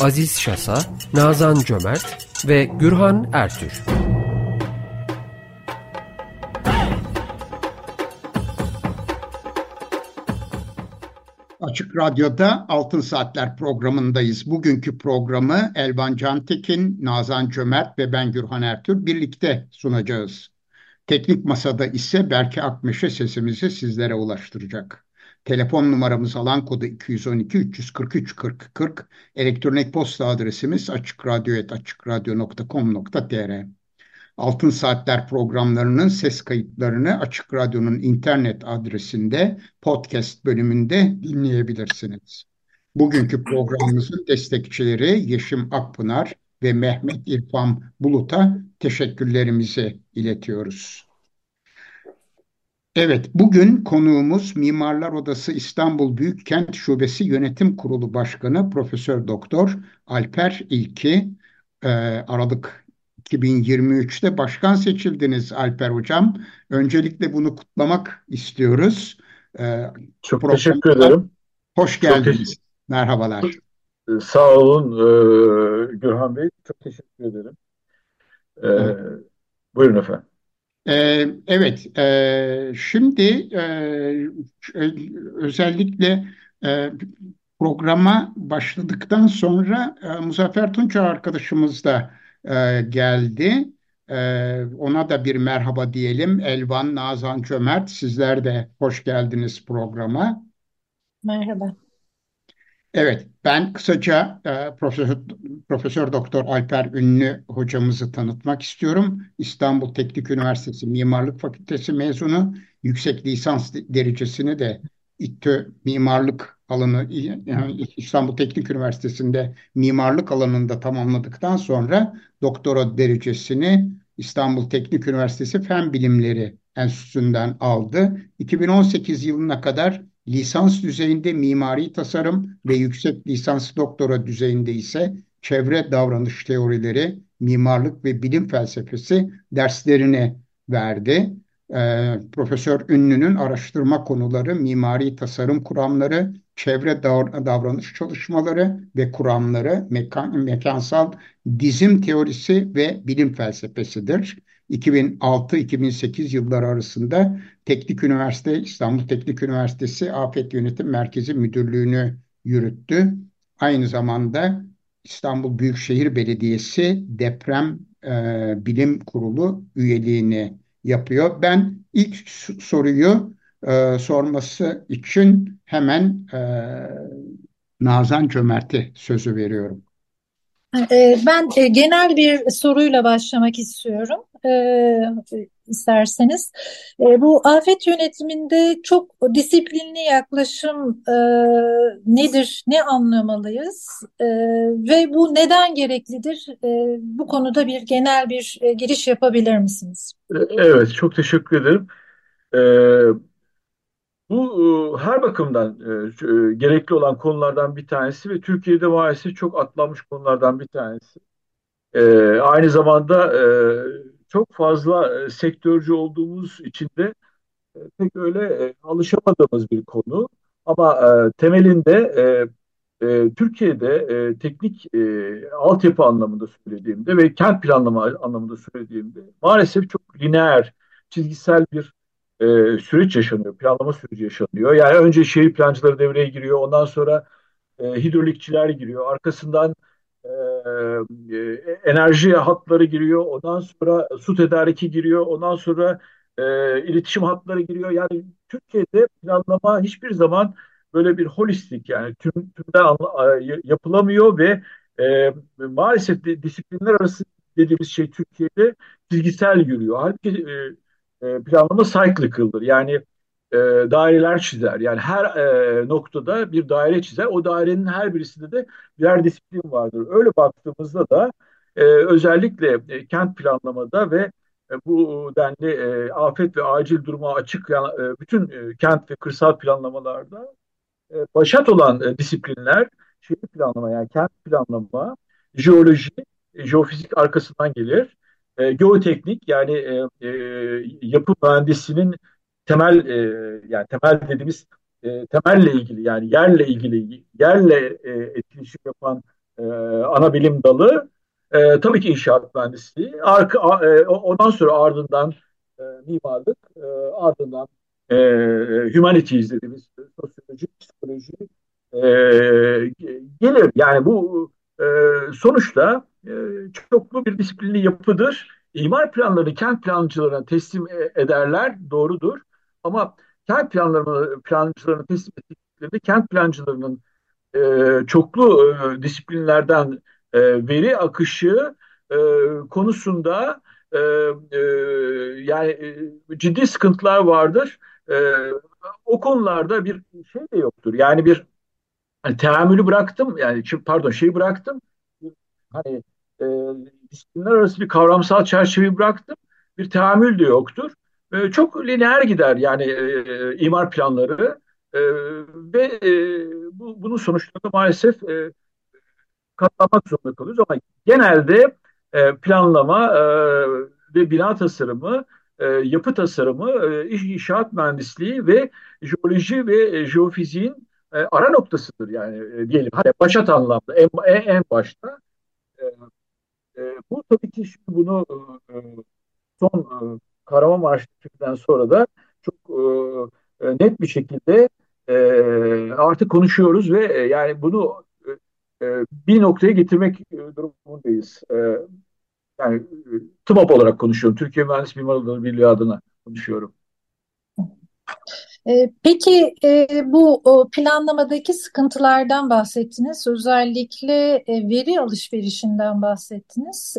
Aziz Şasa, Nazan Cömert ve Gürhan Ertür. Açık Radyo'da Altın Saatler programındayız. Bugünkü programı Elvan Cantekin, Nazan Cömert ve ben Gürhan Ertür birlikte sunacağız. Teknik Masada ise Berke Akmeşe sesimizi sizlere ulaştıracak. Telefon numaramız alan kodu 212 343 40 40. Elektronik posta adresimiz açıkradyo.com.tr Altın Saatler programlarının ses kayıtlarını Açık Radyo'nun internet adresinde podcast bölümünde dinleyebilirsiniz. Bugünkü programımızın destekçileri Yeşim Akpınar ve Mehmet İrfan Bulut'a teşekkürlerimizi iletiyoruz. Evet, bugün konuğumuz Mimarlar Odası İstanbul Büyükkent Şubesi Yönetim Kurulu Başkanı Profesör Doktor Alper İlki. Ee, Aralık 2023'te başkan seçildiniz Alper Hocam. Öncelikle bunu kutlamak istiyoruz. Ee, Çok teşekkür ederim. Hoş geldiniz. Merhabalar. Ee, sağ olun e, Gürhan Bey. Çok teşekkür ederim. Ee, evet. Buyurun efendim. Ee, evet, e, şimdi e, özellikle e, programa başladıktan sonra e, Muzaffer Tunça arkadaşımız da e, geldi. E, ona da bir merhaba diyelim. Elvan, Nazan Cömert, sizler de hoş geldiniz programa. Merhaba. Evet, ben kısaca e, Profesör, Profesör Doktor Alper Ünlü hocamızı tanıtmak istiyorum. İstanbul Teknik Üniversitesi Mimarlık Fakültesi mezunu, yüksek lisans derecesini de İTTÜ Mimarlık alanı yani İstanbul Teknik Üniversitesi'nde mimarlık alanında tamamladıktan sonra doktora derecesini İstanbul Teknik Üniversitesi Fen Bilimleri Enstitüsü'nden aldı. 2018 yılına kadar lisans düzeyinde mimari tasarım ve yüksek lisans doktora düzeyinde ise çevre davranış teorileri, mimarlık ve bilim felsefesi derslerini verdi. Ee, Profesör Ünlü'nün araştırma konuları mimari tasarım kuramları, çevre davranış çalışmaları ve kuramları, mekan, mekansal dizim teorisi ve bilim felsefesidir. 2006-2008 yılları arasında Teknik Üniversite, İstanbul Teknik Üniversitesi Afet Yönetim Merkezi Müdürlüğü'nü yürüttü. Aynı zamanda İstanbul Büyükşehir Belediyesi Deprem e, Bilim Kurulu üyeliğini yapıyor. Ben ilk soruyu e, sorması için hemen e, Nazan Cömert'e sözü veriyorum. E, ben e, genel bir soruyla başlamak istiyorum e, isterseniz. Bu afet yönetiminde çok disiplinli yaklaşım nedir, ne anlamalıyız ve bu neden gereklidir? Bu konuda bir genel bir giriş yapabilir misiniz? Evet, çok teşekkür ederim. Bu e, her bakımdan e, e, gerekli olan konulardan bir tanesi ve Türkiye'de maalesef çok atlanmış konulardan bir tanesi. Aynı zamanda çok fazla sektörcü olduğumuz için de pek öyle alışamadığımız bir konu. Ama temelinde Türkiye'de teknik altyapı anlamında söylediğimde ve kent planlama anlamında söylediğimde maalesef çok lineer, çizgisel bir e, süreç yaşanıyor. Planlama süreci yaşanıyor. Yani önce şehir plancıları devreye giriyor. Ondan sonra e, hidrolikçiler giriyor. Arkasından e, e, enerji hatları giriyor. Ondan sonra su tedariki giriyor. Ondan sonra e, iletişim hatları giriyor. Yani Türkiye'de planlama hiçbir zaman böyle bir holistik yani tüm, tümden yapılamıyor ve e, maalesef de, disiplinler arası dediğimiz şey Türkiye'de çizgisel yürüyor. Halbuki e, e, planlama cyclical'dır. Yani e, daireler çizer. Yani her e, noktada bir daire çizer. O dairenin her birisinde de birer disiplin vardır. Öyle baktığımızda da e, özellikle e, kent planlamada ve e, bu denli e, afet ve acil duruma açık e, bütün e, kent ve kırsal planlamalarda e, başat olan e, disiplinler şehir planlama yani kent planlama, jeoloji, e, jeofizik arkasından gelir. E, geoteknik yani e, e, yapı mühendisinin temel e, yani temel dediğimiz e, temelle ilgili yani yerle ilgili yerle e, etkileşim yapan e, ana bilim dalı e, tabii ki inşaat mühendisliği. Arka, e, ondan sonra ardından e, mimarlık, e, ardından e, humanities dediğimiz sosyoloji, psikoloji e, gelir. Yani bu e, sonuçta e, çoklu bir disiplinli yapıdır. İmar planlarını kent plancılarına teslim e, ederler, doğrudur. Ama kent planlarını plancılarına teslim ettiklerinde kent plancılarının e, çoklu e, disiplinlerden e, veri akışı e, konusunda e, e, yani e, ciddi sıkıntılar vardır. E, o konularda bir şey de yoktur. Yani bir hani teamülü bıraktım yani pardon şeyi bıraktım. Hani e, disiplinler arası bir kavramsal çerçeveyi bıraktım. Bir teamül de yoktur. E, çok lineer gider yani e, imar planları e, ve e, bu, bunun sonuçlarında maalesef e, katlanmak zorunda kalıyoruz ama genelde e, planlama e, ve bina tasarımı, e, yapı tasarımı, e, inşaat mühendisliği ve jeoloji ve e, jeofiziğin e, ara noktasıdır yani diyelim. Hani başat anlamda en, en başta. E, e, bu tabii ki şimdi bunu e, son e, Kahramanmaraş'tan sonra da çok e, e, net bir şekilde e, artık konuşuyoruz ve e, yani bunu e, bir noktaya getirmek e, durumundayız. E, yani e, TMOP olarak konuşuyorum. Türkiye Mühendis Mimarlar Birliği adına konuşuyorum. Peki bu planlamadaki sıkıntılardan bahsettiniz. Özellikle veri alışverişinden bahsettiniz.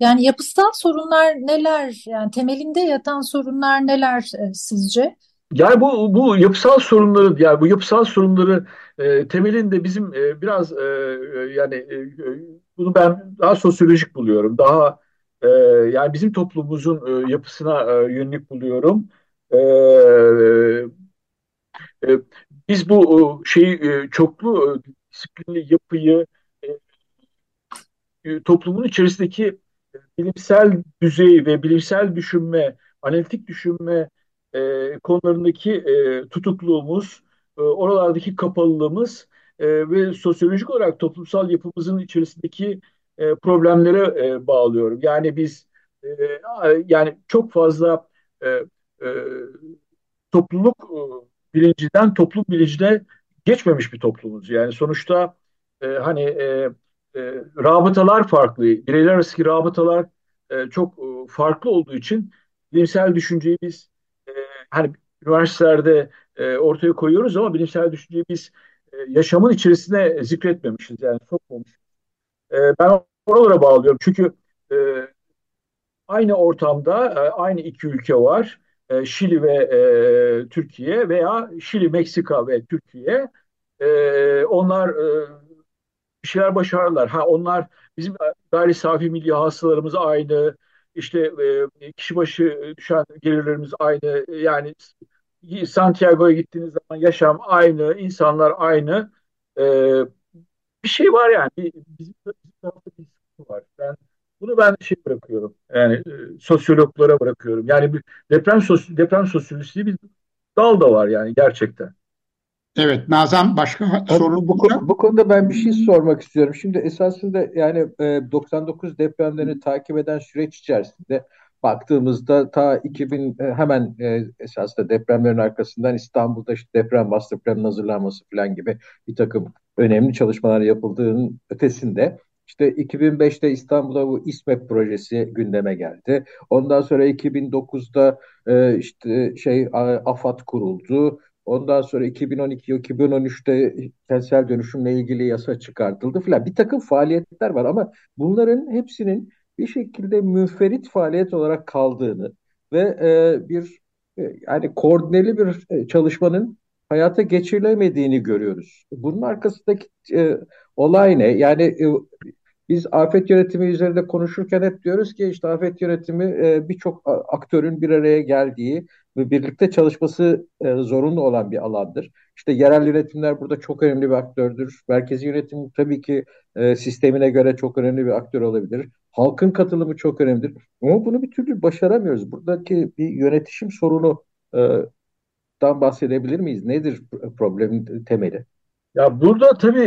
Yani yapısal sorunlar neler? Yani temelinde yatan sorunlar neler sizce? Yani bu bu yapısal sorunları yani bu yapısal sorunları e, temelinde bizim e, biraz e, e yani e, bunu ben daha sosyolojik buluyorum. Daha e, yani bizim toplumumuzun e, yapısına e, yönelik buluyorum. E, e, biz bu şeyi e, çoklu e, disiplinli yapıyı e, toplumun içerisindeki bilimsel düzey ve bilimsel düşünme, analitik düşünme e, konularındaki e, tutukluğumuz, e, oralardaki kapalılığımız e, ve sosyolojik olarak toplumsal yapımızın içerisindeki e, problemlere e, bağlıyorum. Yani biz e, yani çok fazla e, e, topluluk e, bilincinden toplum bilincine geçmemiş bir toplumuz. Yani sonuçta e, hani e, e, rabıtalar farklı, bireyler arası rabıtalar e, çok e, farklı olduğu için bilimsel düşünceyi biz hani üniversitelerde e, ortaya koyuyoruz ama bilimsel düşünceyi biz e, yaşamın içerisine zikretmemişiz yani sokmamışız. E, ben oralara bağlıyorum çünkü e, aynı ortamda e, aynı iki ülke var. E, Şili ve e, Türkiye veya Şili, Meksika ve Türkiye. E, onlar e, bir şeyler başarırlar. Ha onlar bizim gayri safi milli hasılarımız aynı, işte e, kişi başı düşen gelirlerimiz aynı. Yani Santiago'ya gittiğiniz zaman yaşam aynı, insanlar aynı. E, bir şey var yani. Bizim, tarafta bir sıkıntı var. Ben bunu ben şey bırakıyorum. Yani e, sosyologlara bırakıyorum. Yani bir deprem sos deprem sosyolojisi bir dal da var yani gerçekten. Evet Nazan başka sorun bu, bu, bu konuda ben bir şey sormak istiyorum. Şimdi esasında yani e, 99 depremlerini takip eden süreç içerisinde baktığımızda ta 2000 e, hemen e, esasında depremlerin arkasından İstanbul'da işte deprem master planının hazırlanması falan gibi bir takım önemli çalışmalar yapıldığının ötesinde işte 2005'te İstanbul'da bu İSMEP projesi gündeme geldi. Ondan sonra 2009'da e, işte şey AFAD kuruldu. Ondan sonra 2012-2013'te kentsel dönüşümle ilgili yasa çıkartıldı filan. Bir takım faaliyetler var ama bunların hepsinin bir şekilde müferit faaliyet olarak kaldığını ve e, bir yani koordineli bir çalışmanın hayata geçirilemediğini görüyoruz. Bunun arkasındaki e, olay ne? Yani e, biz afet yönetimi üzerinde konuşurken hep diyoruz ki işte afet yönetimi e, birçok aktörün bir araya geldiği ve birlikte çalışması e, zorunlu olan bir alandır. İşte yerel yönetimler burada çok önemli bir aktördür. Merkezi yönetim tabii ki e, sistemine göre çok önemli bir aktör olabilir. Halkın katılımı çok önemlidir. Ama bunu bir türlü başaramıyoruz. Buradaki bir yönetişim sorunu dan bahsedebilir miyiz? Nedir problemin temeli? Ya burada tabii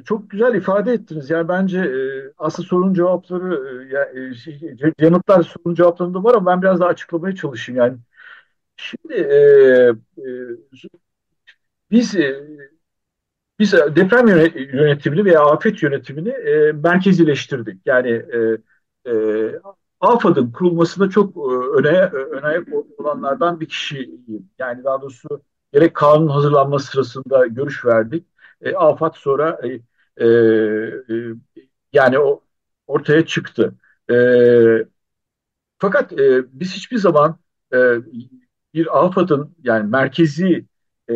e, çok güzel ifade ettiniz. Yani bence e, asıl sorunun cevapları e, ya, şey, yanıtlar sorunun cevaplarında var ama ben biraz daha açıklamaya çalışayım. Yani şimdi biz biz deprem yönetimini veya afet yönetimini merkezileştirdik. Yani AFAD'ın kurulmasında çok öne, öne olanlardan bir kişiyim. Yani daha doğrusu gerek kanun hazırlanması sırasında görüş verdik. E, AFAD sonra e, e, e, yani o ortaya çıktı. E, fakat e, biz hiçbir zaman e, bir AFAD'ın yani merkezi e,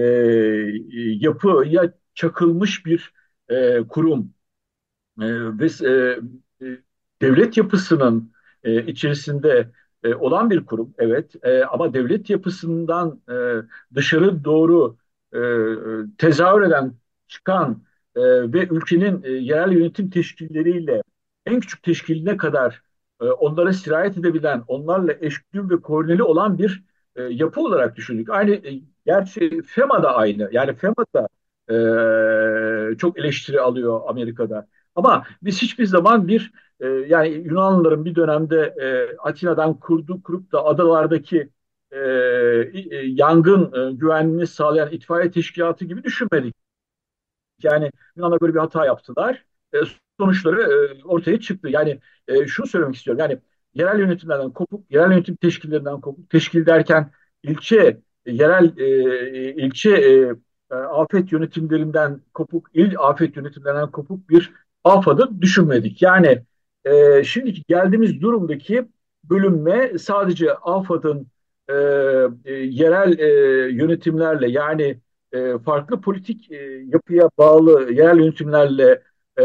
yapıya çakılmış bir e, kurum e, ve e, e devlet yapısının e, içerisinde e, olan bir kurum, evet. E, ama devlet yapısından e, dışarı doğru e, tezahür eden, çıkan e, ve ülkenin e, yerel yönetim teşkilleriyle en küçük teşkiline kadar e, onlara sirayet edebilen, onlarla eşgüdüm ve koordineli olan bir e, yapı olarak düşündük. Aynı e, gerçi FEMA da aynı. Yani FEMA da e, çok eleştiri alıyor Amerika'da. Ama biz hiçbir zaman bir e, yani Yunanlıların bir dönemde e, Atina'dan kurdu, kurup da adalardaki e, e, yangın e, güvenliğini sağlayan itfaiye teşkilatı gibi düşünmedik. Yani Yunanlar böyle bir hata yaptılar. E, sonuçları e, ortaya çıktı. Yani e, şunu söylemek istiyorum. Yani yerel yönetimlerden kopuk, yerel yönetim teşkillerinden kopuk, teşkil derken ilçe, yerel e, ilçe e, e, afet yönetimlerinden kopuk, il afet yönetimlerinden kopuk bir AFAD'ı düşünmedik. Yani e, şimdiki geldiğimiz durumdaki bölünme sadece AFAD'ın e, e, yerel e, yönetimlerle yani e, farklı politik e, yapıya bağlı yerel yönetimlerle e,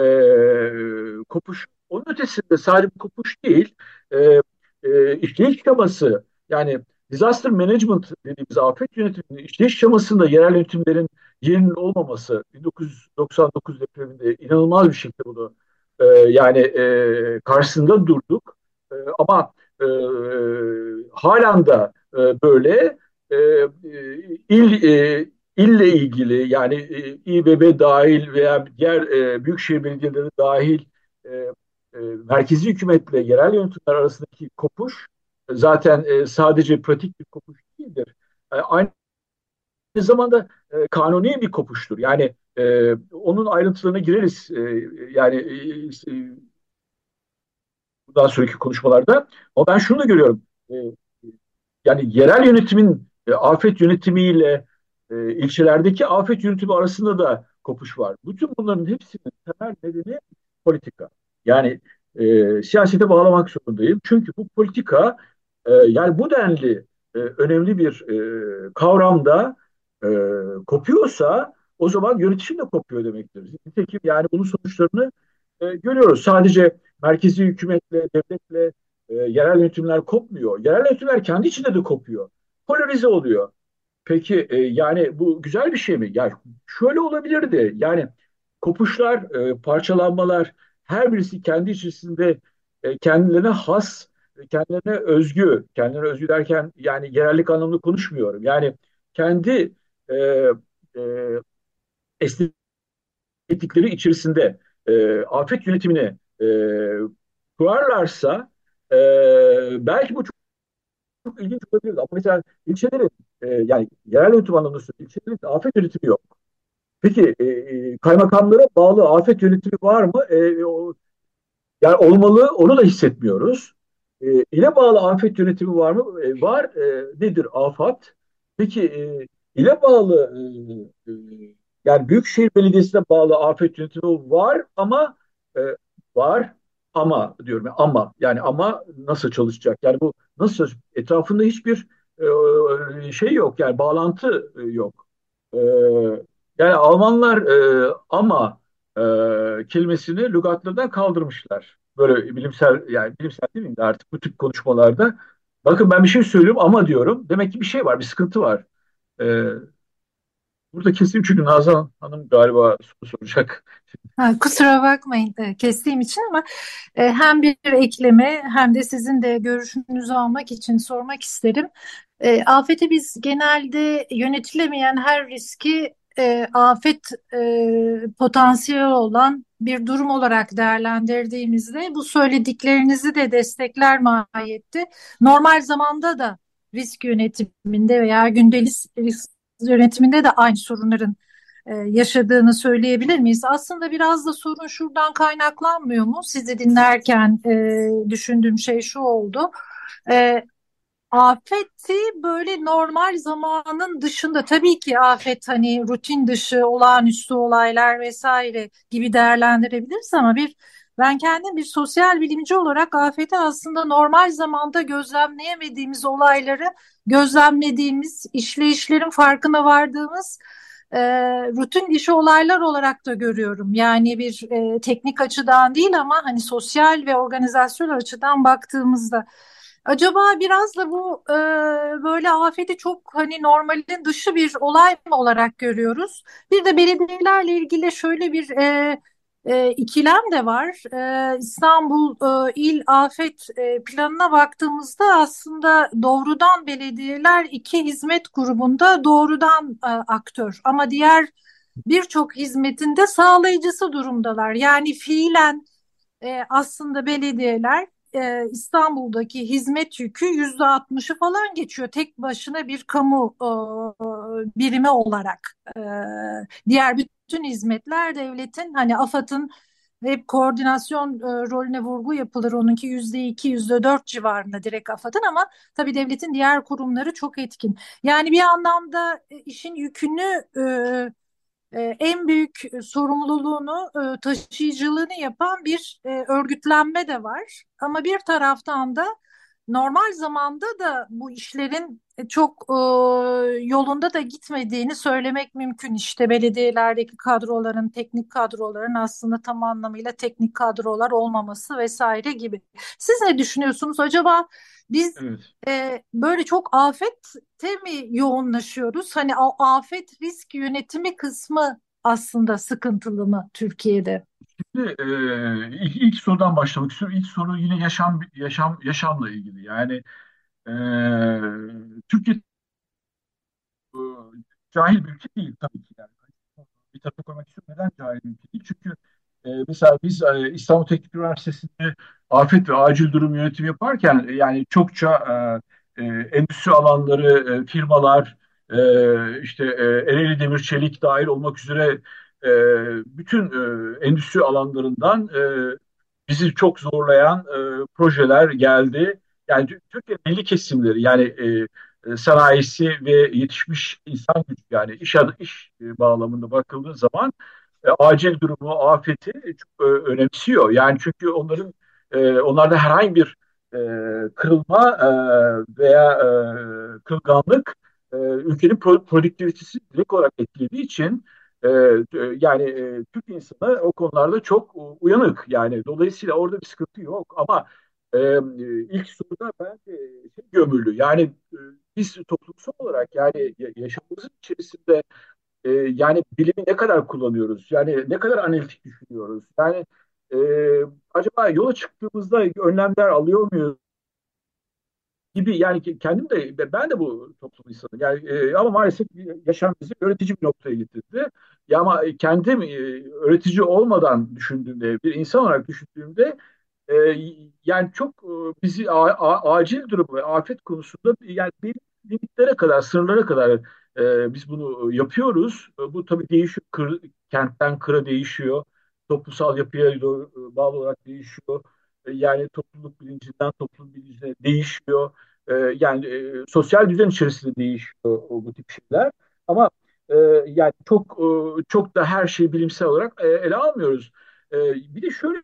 kopuş. Onun ötesinde sadece kopuş değil, e, e, işleyiş şeması yani disaster management dediğimiz afet yönetiminin işleyiş şemasında yerel yönetimlerin yerinin olmaması 1999 depreminde inanılmaz bir şekilde bunu e, yani e, karşısında durduk. E, ama e, halen de e, böyle e, il e, ille ilgili yani e, İBB dahil veya diğer e, büyükşehir belediyeleri dahil e, e, merkezi hükümetle yerel yönetimler arasındaki kopuş zaten e, sadece pratik bir kopuş değildir. E, aynı zamanda e, kanuni bir kopuştur. Yani e, onun ayrıntılarına gireriz. E, yani e, bundan sonraki konuşmalarda. Ama ben şunu da görüyorum. E, yani yerel yönetimin e, afet yönetimiyle e, ilçelerdeki afet yönetimi arasında da kopuş var. Bütün bunların hepsinin temel nedeni politika. Yani e, siyasete bağlamak zorundayım. Çünkü bu politika e, yani bu denli e, önemli bir e, kavramda e, kopuyorsa o zaman yönetişim de kopuyor demektir. Nitekim yani bunun sonuçlarını e, görüyoruz. Sadece merkezi hükümetle, devletle e, yerel yönetimler kopmuyor. Yerel yönetimler kendi içinde de kopuyor. Polarize oluyor. Peki e, yani bu güzel bir şey mi? Yani şöyle olabilirdi. Yani kopuşlar, e, parçalanmalar her birisi kendi içerisinde e, kendilerine has, kendilerine özgü, kendilerine özgü derken yani yerellik anlamında konuşmuyorum. Yani kendi e, e, esneklikleri içerisinde e, afet yönetimini e, kurarlarsa e, belki bu çok, çok ilginç olabilir. Ama mesela ilçelerin e, yani yerel yönetim anlamında ilçelerin afet yönetimi yok. Peki e, e, kaymakamlara bağlı afet yönetimi var mı? E, o, yani olmalı onu da hissetmiyoruz. E, ile bağlı afet yönetimi var mı? E, var. E, nedir AFAD? Peki e, ile bağlı e, e, yani Büyükşehir Belediyesi'ne bağlı afet yönetimi var ama e, var ama diyorum ama yani ama nasıl çalışacak? Yani bu nasıl çalışacak? Etrafında hiçbir e, şey yok yani bağlantı yok. E, yani Almanlar e, ama e, kelimesini lügatlardan kaldırmışlar. Böyle bilimsel yani bilimsel değil mi artık bu tip konuşmalarda. Bakın ben bir şey söylüyorum ama diyorum. Demek ki bir şey var, bir sıkıntı var. E, burada keseyim çünkü Nazan Hanım galiba soru soracak. Ha, kusura bakmayın e, kestiğim için ama e, hem bir ekleme hem de sizin de görüşünüzü almak için sormak isterim. E, afeti biz genelde yönetilemeyen her riski e, afet e, potansiyeli olan bir durum olarak değerlendirdiğimizde bu söylediklerinizi de destekler mahiyette. Normal zamanda da risk yönetiminde veya gündelik risk yönetiminde de aynı sorunların e, yaşadığını söyleyebilir miyiz? Aslında biraz da sorun şuradan kaynaklanmıyor mu? Sizi dinlerken e, düşündüğüm şey şu oldu. E, afeti böyle normal zamanın dışında tabii ki afet hani rutin dışı olağanüstü olaylar vesaire gibi değerlendirebiliriz ama bir ben kendim bir sosyal bilimci olarak afeti aslında normal zamanda gözlemleyemediğimiz olayları gözlemlediğimiz işleyişlerin farkına vardığımız e, rutin işi olaylar olarak da görüyorum. Yani bir e, teknik açıdan değil ama hani sosyal ve organizasyon açıdan baktığımızda. Acaba biraz da bu e, böyle afeti çok hani normalin dışı bir olay mı olarak görüyoruz? Bir de belediyelerle ilgili şöyle bir e, e, ikilem de var. E, İstanbul e, İl Afet e, Planına baktığımızda aslında doğrudan belediyeler iki hizmet grubunda doğrudan e, aktör. Ama diğer birçok hizmetinde sağlayıcısı durumdalar. Yani fiilen e, aslında belediyeler e, İstanbul'daki hizmet yükü yüzde altmışı falan geçiyor tek başına bir kamu e, birimi olarak. E, diğer bütün hizmetler devletin hani AFAD'ın hep koordinasyon e, rolüne vurgu yapılır. Onunki yüzde iki, yüzde dört civarında direkt AFAD'ın ama tabii devletin diğer kurumları çok etkin. Yani bir anlamda e, işin yükünü e, en büyük sorumluluğunu, e, taşıyıcılığını yapan bir e, örgütlenme de var. Ama bir taraftan da normal zamanda da bu işlerin çok e, yolunda da gitmediğini söylemek mümkün. İşte belediyelerdeki kadroların, teknik kadroların aslında tam anlamıyla teknik kadrolar olmaması vesaire gibi. Siz ne düşünüyorsunuz? Acaba biz Evet. e, böyle çok afette mi yoğunlaşıyoruz? Hani o afet risk yönetimi kısmı aslında sıkıntılı mı Türkiye'de? Şimdi e, ilk, ilk sorudan başlamak istiyorum. İlk soru yine yaşam yaşam yaşamla ilgili. Yani e, Türkiye cahil bir ülke değil tabii ki. Yani. Bir tarafa koymak istiyorum. Neden cahil bir ülke değil? Çünkü e, mesela biz e, İstanbul Teknik Üniversitesi'nde afet ve acil durum yönetimi yaparken e, yani çokça e, e, endüstri alanları, e, firmalar, e, işte e, Ereğli Demir Çelik dahil olmak üzere e, bütün e, endüstri alanlarından e, bizi çok zorlayan e, projeler geldi. Yani Türkiye belli kesimleri yani e, e, sanayisi ve yetişmiş insan gücü yani iş, iş e, bağlamında bakıldığı zaman e, acil durumu, afeti çok e, önemsiyor. Yani çünkü onların e, onlarda herhangi bir e, kırılma e, veya e, kırılganlık e, ülkenin pro produktivitesi direkt olarak etkilediği için e, yani e, Türk insanı o konularda çok uyanık. Yani dolayısıyla orada bir sıkıntı yok ama e, ilk soruda ben de şey gömülü. Yani e, biz toplumsal olarak yani yaşamımızın içerisinde e, yani bilimi ne kadar kullanıyoruz? Yani ne kadar analitik düşünüyoruz? Yani e, acaba yola çıktığımızda önlemler alıyor muyuz? gibi yani kendim de ben de bu toplum insanım. Yani e, ama maalesef yaşam bizi öğretici bir noktaya getirdi. Ya ama kendim e, öğretici olmadan düşündüğümde, bir insan olarak düşündüğümde e, yani çok e, bizi a, a, acil durum ve afet konusunda yani bir limitlere kadar, sınırlara kadar e, biz bunu yapıyoruz. E, bu tabii değişiyor. Kır, kentten kıra değişiyor. Toplumsal yapıya doğru, e, bağlı olarak değişiyor. E, yani topluluk bilincinden toplum bilincine değişiyor. E, yani e, sosyal düzen içerisinde değişiyor o, bu tip şeyler. Ama e, yani çok e, çok da her şeyi bilimsel olarak e, ele almıyoruz. E, bir de şöyle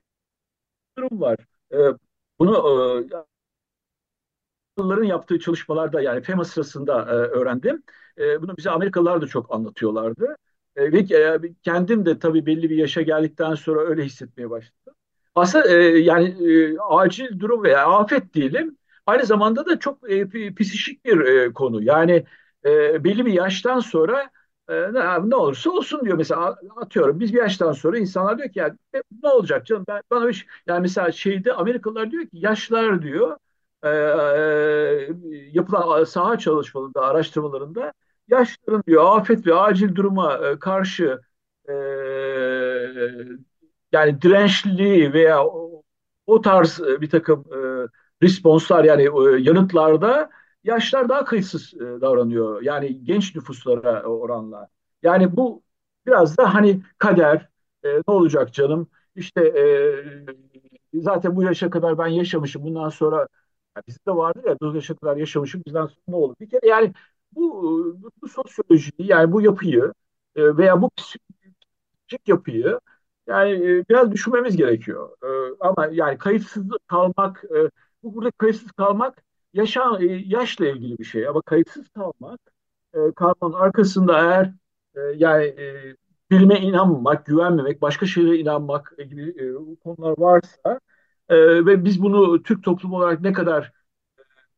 durum var. E, bunu e, Amerikalıların yaptığı çalışmalarda yani FEMA sırasında e, öğrendim. E, bunu bize Amerikalılar da çok anlatıyorlardı. E, ve e, kendim de tabii belli bir yaşa geldikten sonra öyle hissetmeye başladım. Aslında e, yani e, acil durum veya afet diyelim aynı zamanda da çok e, psikik bir e, konu. Yani e, belli bir yaştan sonra e, ne, olursa olsun diyor mesela atıyorum biz bir yaştan sonra insanlar diyor ki ya e, ne olacak canım ben bana hiç yani mesela şeyde Amerikalılar diyor ki yaşlar diyor e, e, yapılan saha çalışmalarında araştırmalarında yaşların diyor afet ve acil duruma e, karşı e, yani dirençli veya o, o tarz e, bir takım e, responslar yani e, yanıtlarda yaşlar daha kayıtsız e, davranıyor. Yani genç nüfuslara oranla. Yani bu biraz da hani kader e, ne olacak canım işte e, zaten bu yaşa kadar ben yaşamışım bundan sonra ya bizde vardı ya 9 yaşa kadar yaşamışım bizden sonra ne olur? Bir kere yani bu, bu, bu sosyolojiyi yani bu yapıyı e, veya bu psikolojik yapıyı yani e, biraz düşünmemiz gerekiyor. E, ama yani kayıtsız kalmak, e, bu burada kayıtsız kalmak yaşa, e, yaşla ilgili bir şey. Ama kayıtsız kalmak, e, kalmanın arkasında eğer e, yani e, bilime inanmamak, güvenmemek, başka şeylere inanmak gibi e, konular varsa e, ve biz bunu Türk toplumu olarak ne kadar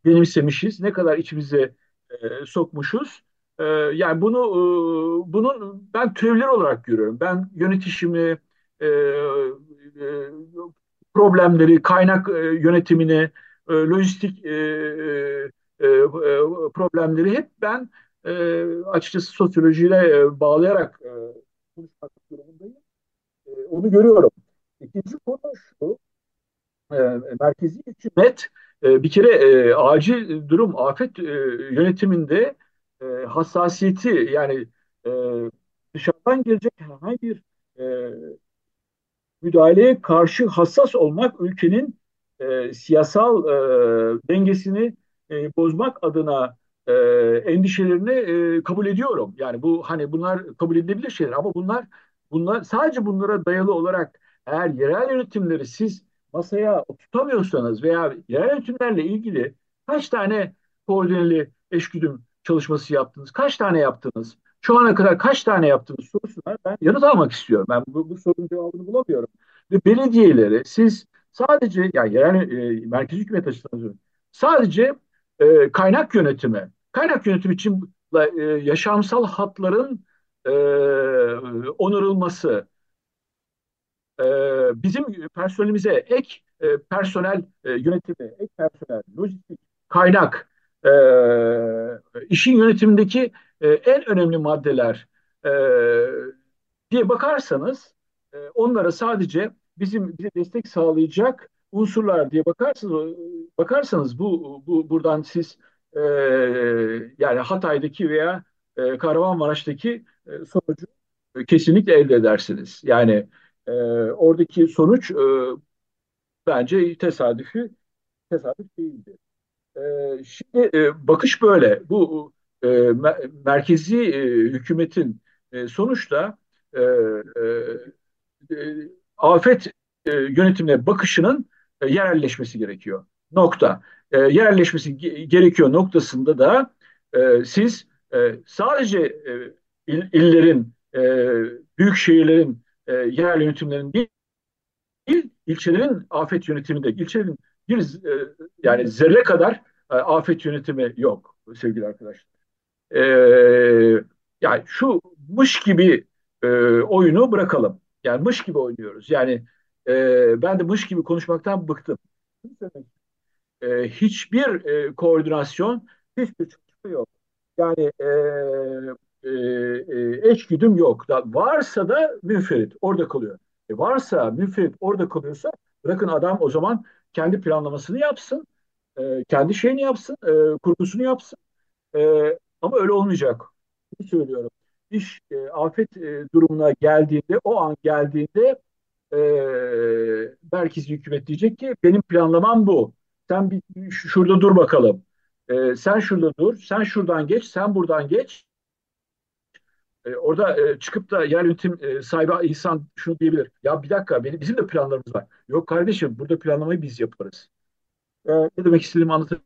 benimsemişiz, ne kadar içimize e, sokmuşuz. E, yani bunu e, bunun ben türevler olarak görüyorum. Ben yönetişimi, e, e, problemleri, kaynak e, yönetimini, e, lojistik e, e, problemleri hep ben e, açıkçası sosyolojiyle bağlayarak konuşmak durumundayım. Onu görüyorum. İkinci konu şu, merkezi hükümet bir kere acil durum, afet yönetiminde hassasiyeti yani dışarıdan gelecek herhangi bir müdahaleye karşı hassas olmak ülkenin e, siyasal e, dengesini e, bozmak adına e, endişelerini e, kabul ediyorum. Yani bu hani bunlar kabul edilebilir şeyler ama bunlar bunlar sadece bunlara dayalı olarak eğer yerel yönetimleri siz masaya tutamıyorsanız veya yerel yönetimlerle ilgili kaç tane koordineli eşgüdüm çalışması yaptınız? Kaç tane yaptınız? Şu ana kadar kaç tane yaptınız sorusuna ben yanıt almak istiyorum. Ben bu, bu sorunun cevabını bulamıyorum. Ve belediyeleri siz sadece yani yerel e, merkezi hükümet açısından sadece e, kaynak yönetimi, kaynak yönetimi için e, yaşamsal hatların e, onarılması, e, bizim personelimize ek e, personel e, yönetimi, ek personel, lojistik, kaynak, e, işin yönetimindeki e, en önemli maddeler e, diye bakarsanız e, onlara sadece bizim bize destek sağlayacak unsurlar diye bakarsanız bakarsanız bu, bu buradan siz e, yani Hatay'daki veya e, Kahramanmaraş'taki e, sonucu e, kesinlikle elde edersiniz. Yani e, oradaki sonuç e, bence tesadüfi tesadüf değildi. E, şimdi e, bakış böyle. Bu e, merkezi e, hükümetin e, sonuçta e, e, afet e, yönetimine bakışının e, yerelleşmesi gerekiyor. Nokta. E, yerelleşmesi gerekiyor noktasında da e, siz e, sadece e, il, illerin, e, büyük şehirlerin e, yerel yönetimlerinin değil, ilçelerin afet yönetiminde, ilçelerin bir e, yani zerre kadar e, afet yönetimi yok sevgili arkadaşlar. E, yani şu mış gibi e, oyunu bırakalım. Yani mış gibi oynuyoruz. Yani e, ben de mış gibi konuşmaktan bıktım. E, hiçbir e, koordinasyon, hiçbir çalışma yok. Yani e, e, e, eşgüdüm yok. Da, varsa da münferit orada kalıyor. E, varsa münferit orada kalıyorsa bırakın adam o zaman kendi planlamasını yapsın, e, kendi şeyini yapsın, e, kurgusunu yapsın. E, ama öyle olmayacak. Bunu söylüyorum. İş e, afet e, durumuna geldiğinde, o an geldiğinde e, merkezi hükümet diyecek ki benim planlamam bu. Sen bir, şurada dur bakalım. E, sen şurada dur, sen şuradan geç, sen buradan geç. E, orada e, çıkıp da yer yönetim e, sahibi insan şunu diyebilir. Ya bir dakika benim, bizim de planlarımız var. Yok kardeşim burada planlamayı biz yaparız. E, ne demek istediğimi anlatabiliyor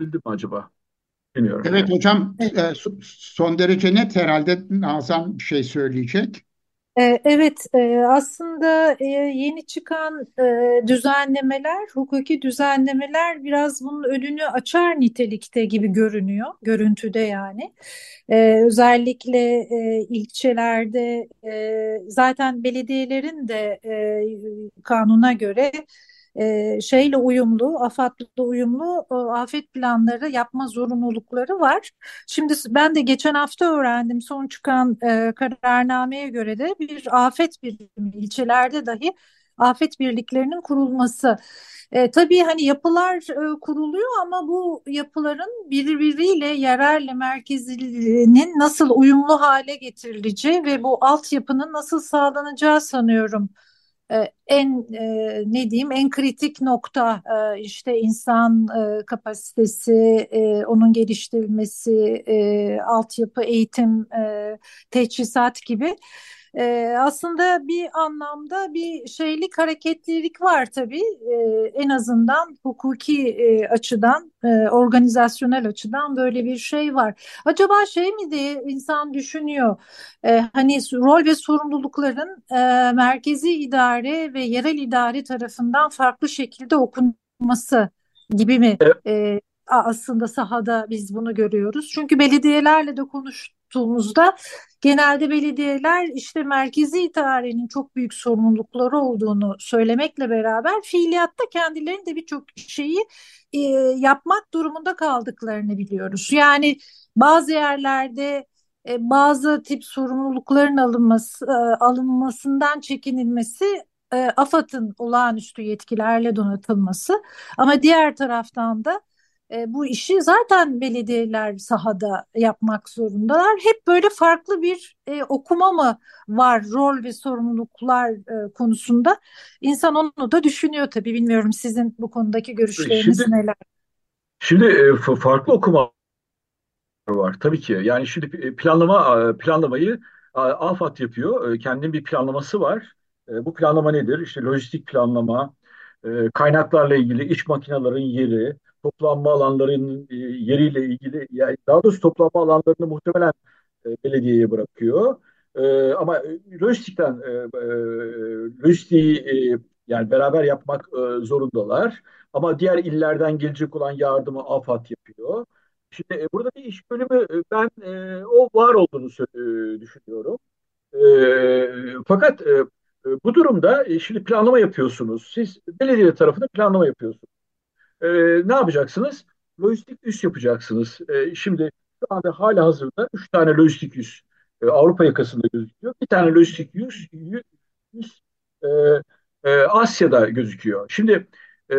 mi acaba? Bilmiyorum. Evet hocam e, son derece net herhalde Nazan bir şey söyleyecek. E, Evet, e, aslında e, yeni çıkan düzenlemeler, hukuki düzenlemeler biraz bunun önünü açar nitelikte gibi görünüyor, görüntüde yani. Özellikle ilçelerde zaten belediyelerin de kanuna göre e, şeyle uyumlu, AFAD'la uyumlu e, afet planları yapma zorunlulukları var. Şimdi ben de geçen hafta öğrendim son çıkan e, kararnameye göre de bir afet birimi ilçelerde dahi afet birliklerinin kurulması. E, tabii hani yapılar e, kuruluyor ama bu yapıların birbiriyle yerelle merkezinin nasıl uyumlu hale getirileceği ve bu altyapının nasıl sağlanacağı sanıyorum en e, ne diyeyim en kritik nokta e, işte insan kapasitesi, onun geliştirilmesi, altyapı, eğitim, teçhizat gibi. Ee, aslında bir anlamda bir şeylik hareketlilik var tabii. Ee, en azından hukuki e, açıdan, e, organizasyonel açıdan böyle bir şey var. Acaba şey mi diye insan düşünüyor. E, hani rol ve sorumlulukların e, merkezi idare ve yerel idare tarafından farklı şekilde okunması gibi mi? Evet. E, aslında sahada biz bunu görüyoruz. Çünkü belediyelerle de konuştuğumuzda genelde belediyeler işte merkezi idarenin çok büyük sorumlulukları olduğunu söylemekle beraber fiiliyatta kendilerinin de birçok şeyi e, yapmak durumunda kaldıklarını biliyoruz. Yani bazı yerlerde e, bazı tip sorumlulukların alınması e, alınmasından çekinilmesi e, AFAD'ın olağanüstü yetkilerle donatılması ama diğer taraftan da e, bu işi zaten belediyeler sahada yapmak zorundalar. Hep böyle farklı bir e, okuma mı var rol ve sorumluluklar e, konusunda? İnsan onu da düşünüyor tabii. Bilmiyorum sizin bu konudaki görüşleriniz Şimdi, neler? şimdi e, farklı okuma var tabii ki. Yani şimdi planlama planlamayı AFAD yapıyor. Kendinin bir planlaması var. Bu planlama nedir? İşte lojistik planlama, kaynaklarla ilgili iç makinelerin yeri, toplanma alanlarının e, yeriyle ilgili yani daha doğrusu toplanma alanlarını muhtemelen e, belediyeye bırakıyor. E, ama lojistikten e, e, lojistiği e, yani beraber yapmak e, zorundalar. Ama diğer illerden gelecek olan yardımı AFAD yapıyor. Şimdi e, burada bir iş bölümü e, ben e, o var olduğunu e, düşünüyorum. E, fakat e, bu durumda e, şimdi planlama yapıyorsunuz. Siz belediye tarafında planlama yapıyorsunuz e, ne yapacaksınız? Lojistik üs yapacaksınız. E, şimdi şu anda hala hazırda üç tane lojistik üs e, Avrupa yakasında gözüküyor. Bir tane lojistik üs, üs e, e, Asya'da gözüküyor. Şimdi e,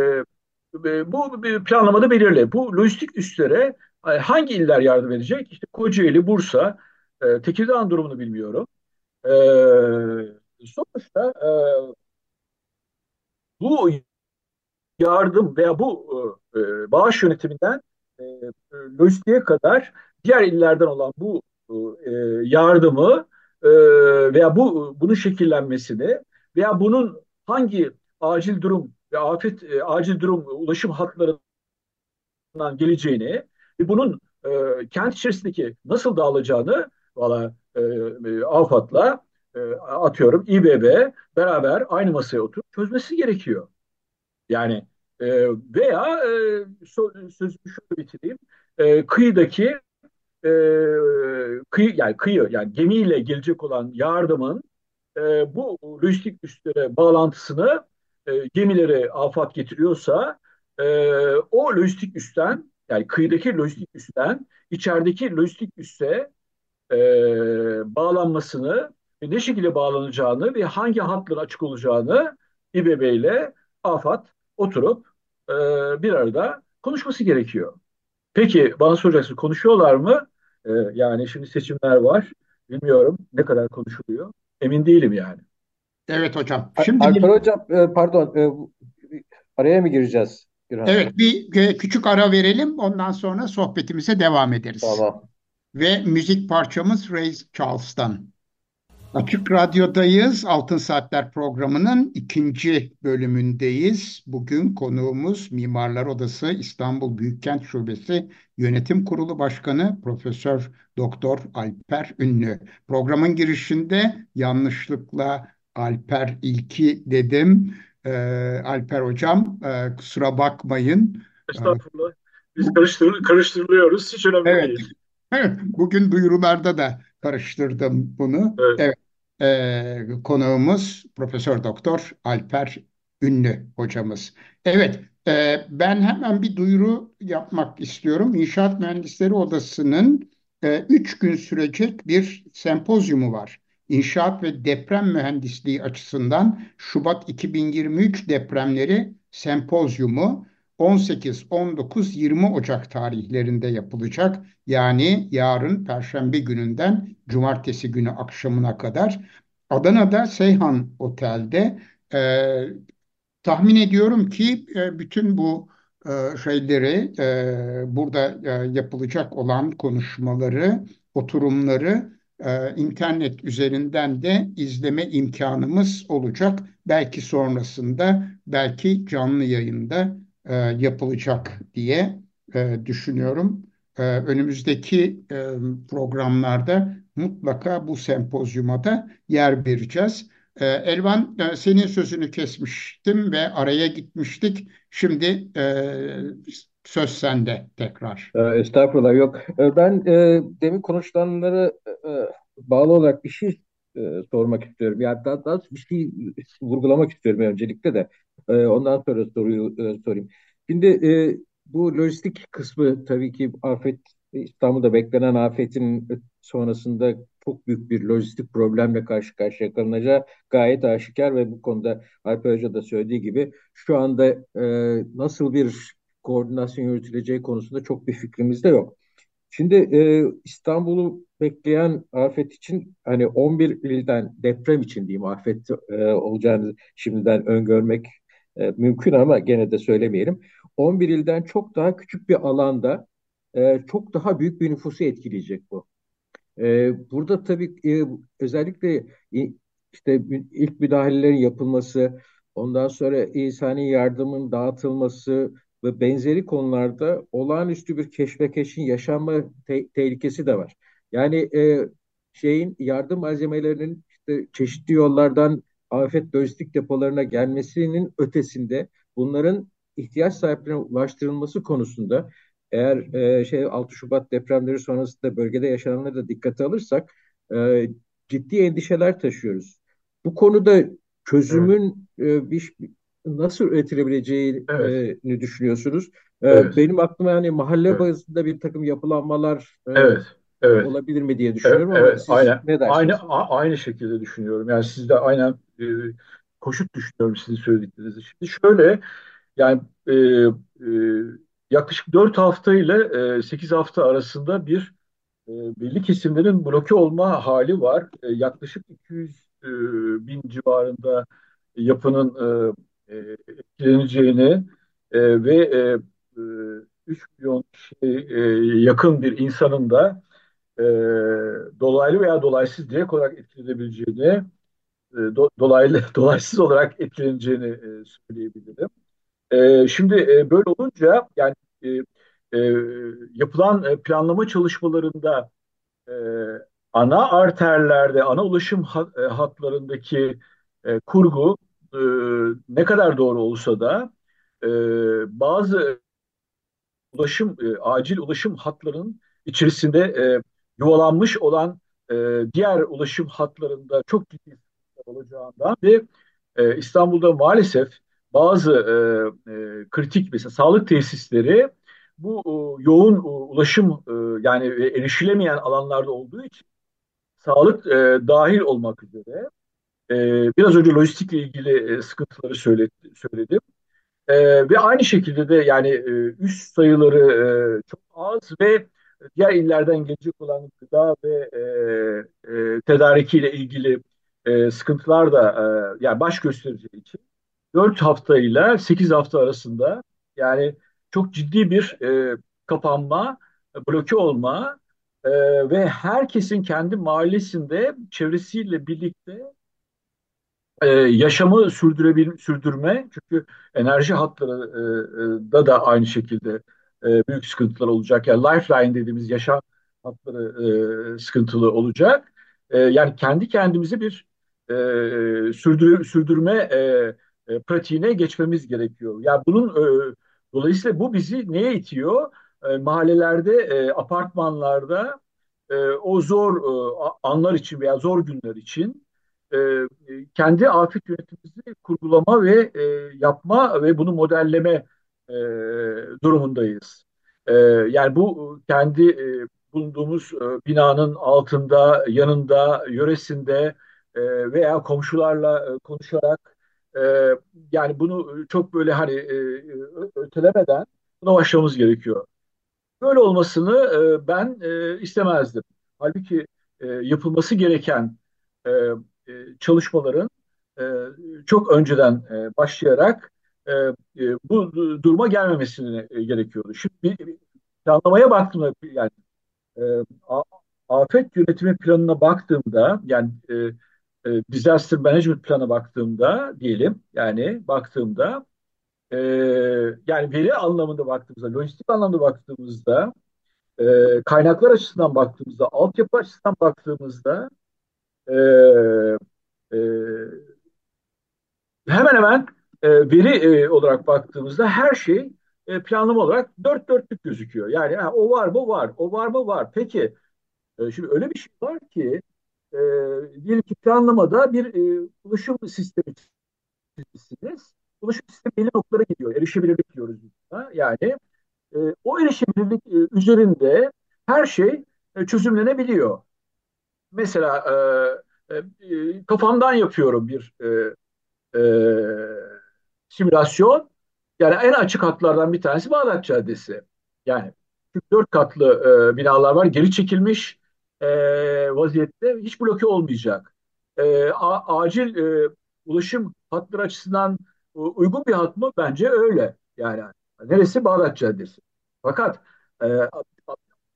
e bu planlamada belirli. Bu lojistik üslere e, hangi iller yardım edecek? İşte Kocaeli, Bursa, e, Tekirdağ durumunu bilmiyorum. E, sonuçta e, bu yardım veya bu e, e, bağış yönetiminden e, lojistiğe kadar diğer illerden olan bu e, yardımı e, veya bu bunun şekillenmesini veya bunun hangi acil durum ve afet e, acil durum ulaşım hatlarından geleceğini ve bunun e, kent içerisindeki nasıl dağılacağını valla e, e, AFAD'la e, atıyorum İBB beraber aynı masaya oturup çözmesi gerekiyor. Yani e, veya e, so, sözümü şöyle bitireyim. E, kıyıdaki e, kıyı yani kıyı yani gemiyle gelecek olan yardımın e, bu lojistik üstlere bağlantısını e, gemileri afat getiriyorsa e, o lojistik üstten yani kıyıdaki lojistik üstten içerideki lojistik üste e, bağlanmasını ve ne şekilde bağlanacağını ve hangi hatların açık olacağını İBB ile AFAD oturup e, bir arada konuşması gerekiyor. Peki bana soracaksın konuşuyorlar mı? E, yani şimdi seçimler var. Bilmiyorum ne kadar konuşuluyor. Emin değilim yani. Evet hocam. Şimdi Alper hocam e, pardon e, araya mı gireceğiz? Gürhan? Evet bir e, küçük ara verelim ondan sonra sohbetimize devam ederiz. Tamam. Ve müzik parçamız Ray Charles'tan. Açık Radyo'dayız. Altın Saatler programının ikinci bölümündeyiz. Bugün konuğumuz Mimarlar Odası İstanbul Büyükkent Şubesi Yönetim Kurulu Başkanı Profesör Doktor Alper Ünlü. Programın girişinde yanlışlıkla Alper İlki dedim. Ee, Alper Hocam e, kusura bakmayın. Estağfurullah. Biz karıştır karıştırılıyoruz. Hiç önemli Evet. değil. Bugün duyurularda da karıştırdım bunu. Evet. Evet. Ee, konuğumuz Profesör Doktor Alper Ünlü hocamız. Evet, e, ben hemen bir duyuru yapmak istiyorum. İnşaat Mühendisleri Odası'nın e, üç gün sürecek bir sempozyumu var. İnşaat ve deprem mühendisliği açısından Şubat 2023 depremleri sempozyumu 18, 19, 20 Ocak tarihlerinde yapılacak. Yani yarın Perşembe gününden Cumartesi günü akşamına kadar Adana'da Seyhan Otel'de e, tahmin ediyorum ki e, bütün bu e, şeyleri e, burada e, yapılacak olan konuşmaları, oturumları e, internet üzerinden de izleme imkanımız olacak. Belki sonrasında, belki canlı yayında e, yapılacak diye e, düşünüyorum. E, önümüzdeki e, programlarda mutlaka bu sempozyuma da yer vereceğiz. E, Elvan e, senin sözünü kesmiştim ve araya gitmiştik. Şimdi e, söz sende tekrar. Ee, Estağfurullah yok. Ee, Ben e, demin konuşulanlara e, bağlı olarak bir şey e, sormak istiyorum. Yani daha, daha bir şey vurgulamak istiyorum öncelikle de. E, ondan sonra soruyu e, sorayım. Şimdi e, bu lojistik kısmı tabii ki afet İstanbul'da beklenen afetin sonrasında çok büyük bir lojistik problemle karşı karşıya kalınacağı gayet aşikar ve bu konuda Alper Hoca da söylediği gibi şu anda e, nasıl bir koordinasyon yürütüleceği konusunda çok bir fikrimiz de yok. Şimdi e, İstanbul'u bekleyen afet için hani 11 ilden deprem için diyeyim afet e, olacağını şimdiden öngörmek e, mümkün ama gene de söylemeyelim. 11 ilden çok daha küçük bir alanda e, çok daha büyük bir nüfusu etkileyecek bu. E, burada tabii e, özellikle işte ilk müdahalelerin yapılması, ondan sonra insani yardımın dağıtılması ve benzeri konularda olağanüstü bir keşmekeşin yaşanma te- tehlikesi de var. Yani e, şeyin yardım malzemelerinin işte çeşitli yollardan afet lojistik depolarına gelmesinin ötesinde bunların ihtiyaç sahiplerine ulaştırılması konusunda eğer e, şey 6 Şubat depremleri sonrasında bölgede yaşananları da dikkate alırsak e, ciddi endişeler taşıyoruz. Bu konuda çözümün evet. e, bir nasıl üretilebileceğini evet. düşünüyorsunuz? E, evet. Benim aklıma yani mahalle evet. bazında bir takım yapılanmalar e, evet. Evet. olabilir mi diye düşünüyorum evet, ama siz aynen, ne dersiniz? Aynı, aynı şekilde düşünüyorum. Yani siz de aynen e, koşut düşünüyorum sizin söylediklerinizi. Şimdi şöyle yani e, e, yaklaşık 4 hafta ile 8 hafta arasında bir e, belli kesimlerin bloke olma hali var. E, yaklaşık 200 e, bin civarında yapının etkileneceğini ve 3 milyon kişiye yakın bir insanın da dolaylı veya dolaysız direkt olarak etkilenebileceğini, dolaylı dolaysız olarak etkileneceğini söyleyebilirim. E, şimdi e, böyle olunca yani e, e, yapılan e, planlama çalışmalarında e, ana arterlerde, ana ulaşım hat, e, hatlarındaki e, kurgu e, ne kadar doğru olsa da e, bazı ulaşım e, acil ulaşım hatlarının içerisinde e, yuvalanmış olan e, diğer ulaşım hatlarında çok ciddi olacağından ve e, İstanbul'da maalesef bazı e, e, kritik mesela sağlık tesisleri bu e, yoğun e, ulaşım e, yani erişilemeyen alanlarda olduğu için sağlık e, dahil olmak üzere e, biraz önce lojistikle ilgili e, sıkıntıları söyledi, söyledim. E, ve aynı şekilde de yani e, üst sayıları e, çok az ve diğer illerden gelecek olan gıda ve e, e, tedarikiyle ilgili e, sıkıntılar da e, yani baş göstereceği için 4 hafta ile 8 hafta arasında yani çok ciddi bir e, kapanma, bloke olma e, ve herkesin kendi mahallesinde çevresiyle birlikte e, yaşamı sürdürebil sürdürme çünkü enerji hatları e, e, da da aynı şekilde e, büyük sıkıntılar olacak. Yani lifeline dediğimiz yaşam hatları e, sıkıntılı olacak. E, yani kendi kendimize bir e, sürdür, sürdürme e, e, pratiğine geçmemiz gerekiyor. Yani bunun e, dolayısıyla bu bizi neye itiyor? E, mahallelerde, e, apartmanlarda e, o zor e, anlar için veya zor günler için e, kendi afet yönetimimizi kurgulama ve e, yapma ve bunu modelleme e, durumundayız. E, yani bu kendi e, bulunduğumuz e, binanın altında, yanında, yöresinde e, veya komşularla e, konuşarak e, yani bunu çok böyle hani e, ötelemeden buna başlamamız gerekiyor. Böyle olmasını e, ben e, istemezdim. Halbuki e, yapılması gereken e, e, çalışmaların e, çok önceden e, başlayarak e, e, bu duruma gelmemesini e, gerekiyordu. Şimdi bir, bir planlamaya baktığımda yani e, afet yönetimi planına baktığımda yani e, e, disaster management planına baktığımda diyelim yani baktığımda e, yani veri anlamında baktığımızda, lojistik anlamda baktığımızda e, kaynaklar açısından baktığımızda, altyapı açısından baktığımızda e, e, hemen hemen veri e, olarak baktığımızda her şey e, planlama olarak dört dörtlük gözüküyor. Yani o var mı var, o var mı var. Peki e, şimdi öyle bir şey var ki e, diyelim ki planlamada bir e, ulaşım sistemi çizmişsiniz. Ulaşım sistemi belli noktalara gidiyor. Erişebilirlik diyoruz. Yani e, o erişebilirlik e, üzerinde her şey e, çözümlenebiliyor. Mesela e, e, kafamdan yapıyorum bir e, e, simülasyon. Yani en açık hatlardan bir tanesi Bağdat Caddesi. Yani dört katlı e, binalar var. Geri çekilmiş e, vaziyette hiç bloke olmayacak. E, a, acil e, ulaşım hatları açısından uygun bir hat mı? Bence öyle. Yani neresi Bağdat Caddesi. Fakat e,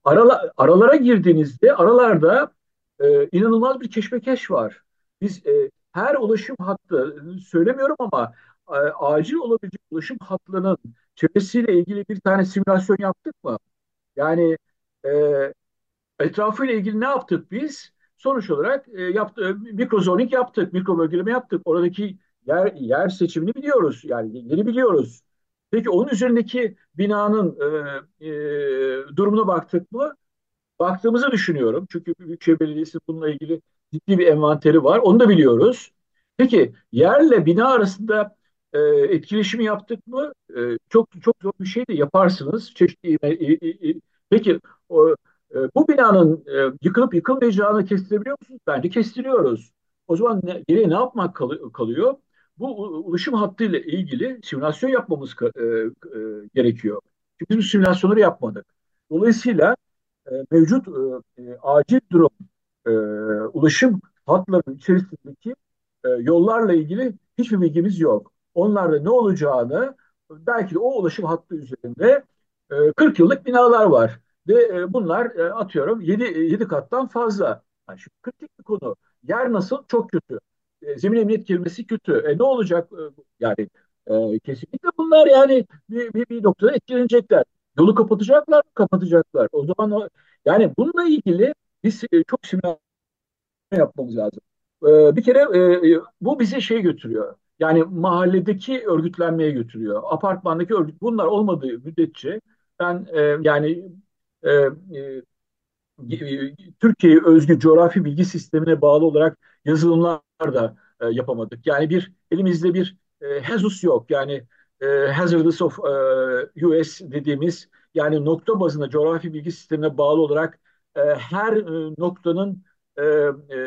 arala, aralara girdiğinizde aralarda e, inanılmaz bir keşmekeş var. Biz e, her ulaşım hattı söylemiyorum ama e, acil olabilecek ulaşım hatlarının çevresiyle ilgili bir tane simülasyon yaptık mı? Yani e, etrafıyla ilgili ne yaptık biz? Sonuç olarak e, yaptı, mikrozoning yaptık, mikro bölgeleme yaptık. Oradaki yer, yer seçimini biliyoruz. Yani yeri biliyoruz. Peki onun üzerindeki binanın e, e, durumuna baktık mı? Baktığımızı düşünüyorum. Çünkü Büyükşehir Belediyesi bununla ilgili ciddi bir envanteri var. Onu da biliyoruz. Peki yerle bina arasında e, etkileşimi yaptık mı? E, çok çok zor bir şey de yaparsınız. Çeşitli e, e, e, peki o, e, bu binanın e, yıkılıp yıkılmayacağını kestirebiliyor musunuz? Bence kestiriyoruz. O zaman ne, geriye ne yapmak kal- kalıyor? Bu ulaşım hattıyla ilgili simülasyon yapmamız e, e, gerekiyor. Çünkü biz bu simülasyonları yapmadık. Dolayısıyla e, mevcut e, e, acil durum e, ulaşım hatlarının içerisindeki e, yollarla ilgili hiçbir bilgimiz yok. Onlarda ne olacağını belki de o ulaşım hattı üzerinde e, 40 yıllık binalar var. Ve e, bunlar e, atıyorum 7, 7 kattan fazla. Yani şimdi kritik bir konu. Yer nasıl? Çok kötü. E, zemin emniyet kelimesi kötü. E, ne olacak? E, yani e, kesinlikle bunlar yani bir, bir, bir noktada etkilenecekler. Yolu kapatacaklar mı? Kapatacaklar. O zaman o, yani bununla ilgili biz e, çok simülasyon yapmamız lazım. E, bir kere e, bu bizi şey götürüyor. Yani mahalledeki örgütlenmeye götürüyor. Apartmandaki örgüt bunlar olmadığı müddetçe ben e, yani e, e, Türkiye'ye özgü coğrafi bilgi sistemine bağlı olarak yazılımlar da e, yapamadık. Yani bir elimizde bir e, HAZUS yok. Yani e, Hazardous of e, US dediğimiz yani nokta bazında coğrafi bilgi sistemine bağlı olarak e, her e, noktanın e, e,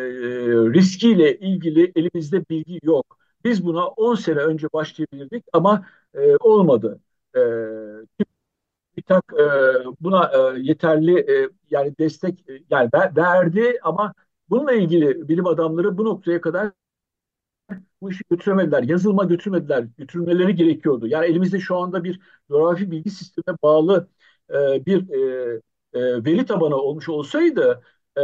riskiyle ilgili elimizde bilgi yok. Biz buna 10 sene önce başlayabilirdik ama e, olmadı. E, TÜBİTAK e, buna e, yeterli e, yani destek e, yani verdi ama bununla ilgili bilim adamları bu noktaya kadar bu işi götüremediler. Yazılıma götürmediler. Götürmeleri gerekiyordu. Yani elimizde şu anda bir coğrafi bilgi sistemine bağlı e, bir e, e, veri tabanı olmuş olsaydı e,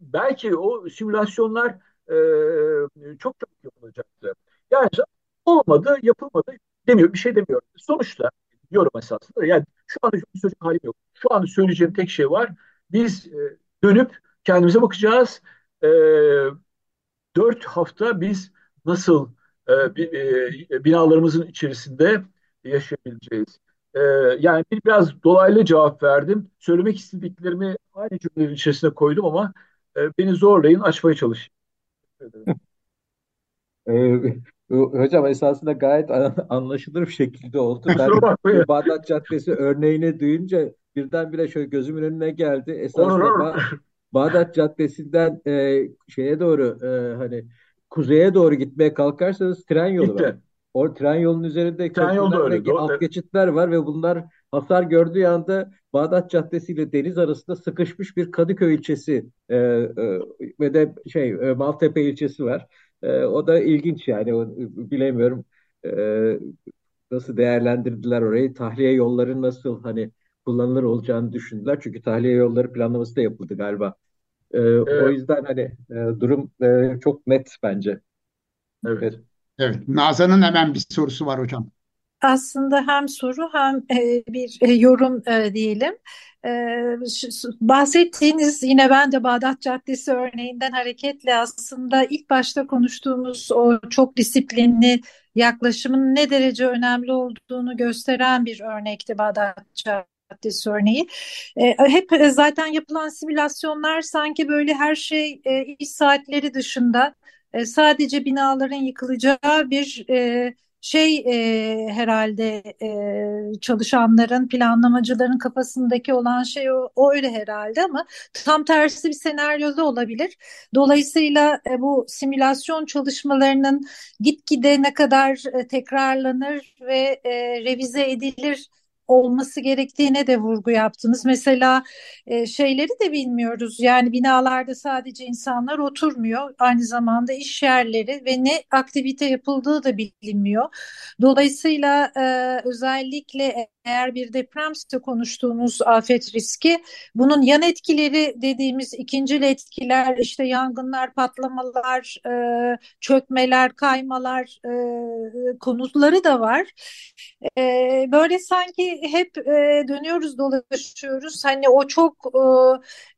belki o simülasyonlar e, çok çok yapılacaktı. Yani olmadı, yapılmadı demiyor, bir şey demiyorum. Sonuçta diyorum esasında. Yani şu anda söyleyecek halim yok. Şu anda söyleyeceğim tek şey var. Biz e, dönüp kendimize bakacağız. E, dört hafta biz nasıl e, binalarımızın içerisinde yaşayabileceğiz? Yani biraz dolaylı cevap verdim. Söylemek istediklerimi aynı cümlelerin içerisine koydum ama beni zorlayın, açmaya çalışayım. Ee, hocam esasında gayet anlaşılır bir şekilde oldu. Ben Bağdat Caddesi örneğini duyunca birdenbire şöyle gözümün önüne geldi. Esasında ba Bağdat Caddesi'nden e, şeye doğru e, hani kuzeye doğru gitmeye kalkarsanız tren yolu var. O tren yolunun üzerinde tren köprüler ve alt geçitler var ve bunlar hasar gördüğü anda Bağdat Caddesi ile deniz arasında sıkışmış bir Kadıköy ilçesi e, e, ve de şey e, Maltepe ilçesi var. E, o da ilginç yani o, bilemiyorum e, nasıl değerlendirdiler orayı. Tahliye yolları nasıl hani kullanılır olacağını düşündüler. Çünkü tahliye yolları planlaması da yapıldı galiba. E, evet. O yüzden hani e, durum e, çok net bence. Evet. evet. Evet. Nazan'ın hemen bir sorusu var hocam. Aslında hem soru hem e, bir e, yorum e, diyelim. Bahsettiğiniz yine ben de Bağdat Caddesi örneğinden hareketle aslında ilk başta konuştuğumuz o çok disiplinli yaklaşımın ne derece önemli olduğunu gösteren bir örnekti Bağdat Caddesi örneği. hep zaten yapılan simülasyonlar sanki böyle her şey iş saatleri dışında sadece binaların yıkılacağı bir şey e, herhalde e, çalışanların, planlamacıların kafasındaki olan şey o, o öyle herhalde ama tam tersi bir senaryoda olabilir. Dolayısıyla e, bu simülasyon çalışmalarının gitgide ne kadar e, tekrarlanır ve e, revize edilir olması gerektiğine de vurgu yaptınız. Mesela e, şeyleri de bilmiyoruz. Yani binalarda sadece insanlar oturmuyor. Aynı zamanda iş yerleri ve ne aktivite yapıldığı da bilinmiyor. Dolayısıyla e, özellikle eğer bir depremse konuştuğumuz afet riski bunun yan etkileri dediğimiz ikincil etkiler işte yangınlar, patlamalar, e, çökmeler, kaymalar e, konuları da var. E, böyle sanki hep e, dönüyoruz dolaşıyoruz. Hani o çok e,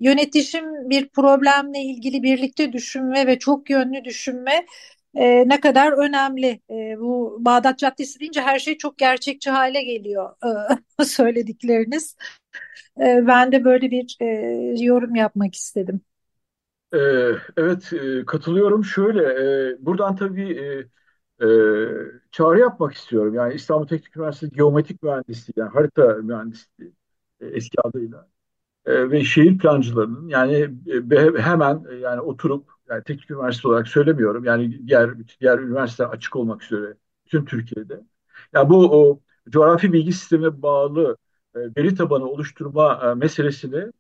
yönetişim bir problemle ilgili birlikte düşünme ve çok yönlü düşünme e, ne kadar önemli. E, bu Bağdat Caddesi deyince her şey çok gerçekçi hale geliyor e, söyledikleriniz. E, ben de böyle bir e, yorum yapmak istedim. E, evet e, katılıyorum. Şöyle e, buradan tabii e, e, çağrı yapmak istiyorum. Yani İstanbul Teknik Üniversitesi Geometrik Mühendisliği yani harita mühendisliği e, eski adıyla e, ve şehir plancılarının yani e, hemen e, yani oturup yani teknik üniversite olarak söylemiyorum yani diğer diğer üniversiteler açık olmak üzere tüm Türkiye'de. Yani bu o coğrafi bilgi sistemine bağlı e, veri tabanı oluşturma e, meselesini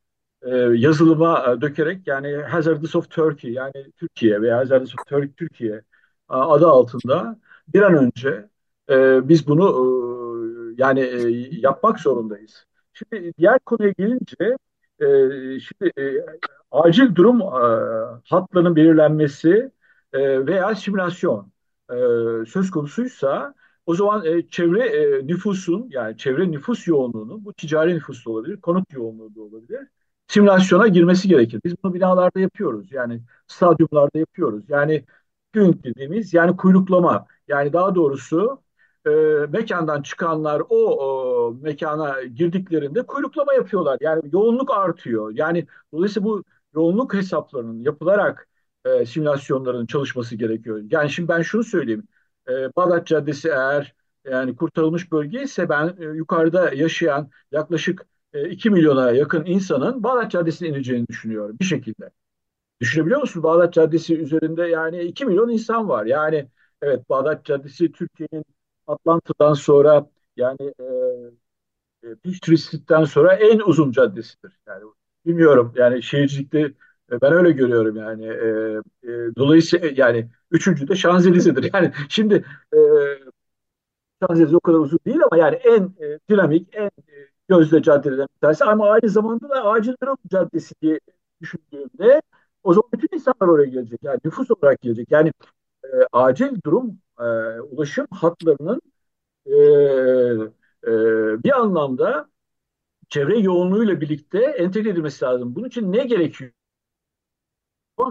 e, yazılıma e, dökerek yani Hazardous of Turkey yani Türkiye veya Hazardous of Turkey Türkiye e, adı altında bir an önce e, biz bunu e, yani e, yapmak zorundayız. Şimdi diğer konuya gelince e, şimdi e, acil durum e, hatlarının belirlenmesi e, veya simülasyon e, söz konusuysa o zaman e, çevre e, nüfusun yani çevre nüfus yoğunluğunun bu ticari nüfus da olabilir, konut yoğunluğu da olabilir. Simülasyona girmesi gerekir. Biz bunu binalarda yapıyoruz. Yani stadyumlarda yapıyoruz. Yani gün dediğimiz yani kuyruklama. Yani daha doğrusu e, mekandan çıkanlar o, o mekana girdiklerinde kuyruklama yapıyorlar. Yani yoğunluk artıyor. Yani dolayısıyla bu yoğunluk hesaplarının yapılarak e, simülasyonların çalışması gerekiyor. Yani şimdi ben şunu söyleyeyim. E, Bağdat Caddesi eğer yani kurtarılmış bölge ise ben e, yukarıda yaşayan yaklaşık e, 2 milyona yakın insanın Bağdat Caddesi'ne ineceğini düşünüyorum bir şekilde. Düşünebiliyor musun? Bağdat Caddesi üzerinde yani 2 milyon insan var. Yani evet Bağdat Caddesi Türkiye'nin Atlanta'dan sonra yani e, Peachtree sonra en uzun caddesidir. Yani bilmiyorum yani şehircilikte e, ben öyle görüyorum yani. E, e, dolayısıyla yani üçüncü de Şanzelize'dir. Yani şimdi e, Şanzelize o kadar uzun değil ama yani en e, dinamik, en e, Gözde caddelerden bir tanesi ama aynı zamanda da Acil Durum Caddesi diye düşündüğümde o zaman bütün insanlar oraya gelecek. Yani nüfus olarak gelecek. Yani e, acil durum e, ulaşım hatlarının e, e, bir anlamda çevre yoğunluğuyla birlikte entegre edilmesi lazım. Bunun için ne gerekiyor?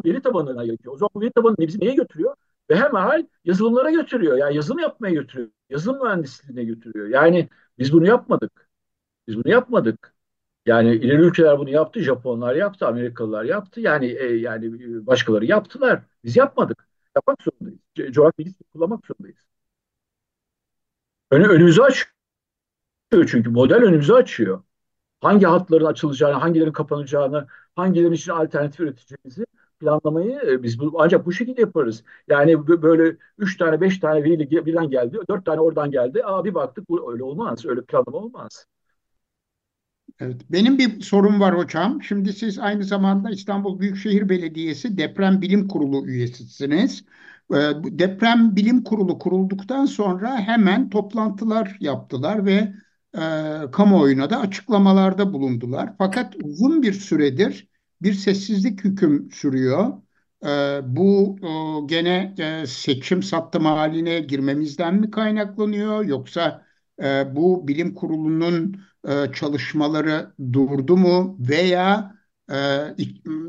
Veri tabanına gerekiyor. O zaman veri tabanı bizi neye götürüyor? Ve hemen yazılımlara götürüyor. Yani yazılım yapmaya götürüyor. Yazılım mühendisliğine götürüyor. Yani biz bunu yapmadık. Biz bunu yapmadık. Yani ileri ülkeler bunu yaptı, Japonlar yaptı, Amerikalılar yaptı. Yani e, yani e, başkaları yaptılar. Biz yapmadık. Yapmak zorundayız. Co coğrafi bilgi kullanmak zorundayız. Önü, önümüzü açıyor çünkü model önümüzü açıyor. Hangi hatların açılacağını, hangilerin kapanacağını, hangilerin için alternatif üreteceğimizi planlamayı e, biz bu, ancak bu şekilde yaparız. Yani böyle üç tane, beş tane veriyle birden geldi, dört tane oradan geldi. Aa bir baktık bu öyle olmaz, öyle planlama olmaz. Evet, benim bir sorum var hocam. Şimdi siz aynı zamanda İstanbul Büyükşehir Belediyesi Deprem Bilim Kurulu üyesisiniz. Ee, Deprem Bilim Kurulu kurulduktan sonra hemen toplantılar yaptılar ve e, kamuoyuna da açıklamalarda bulundular. Fakat uzun bir süredir bir sessizlik hüküm sürüyor. Ee, bu e, gene e, seçim sattım haline girmemizden mi kaynaklanıyor yoksa e, bu bilim kurulunun e, çalışmaları durdu mu veya e,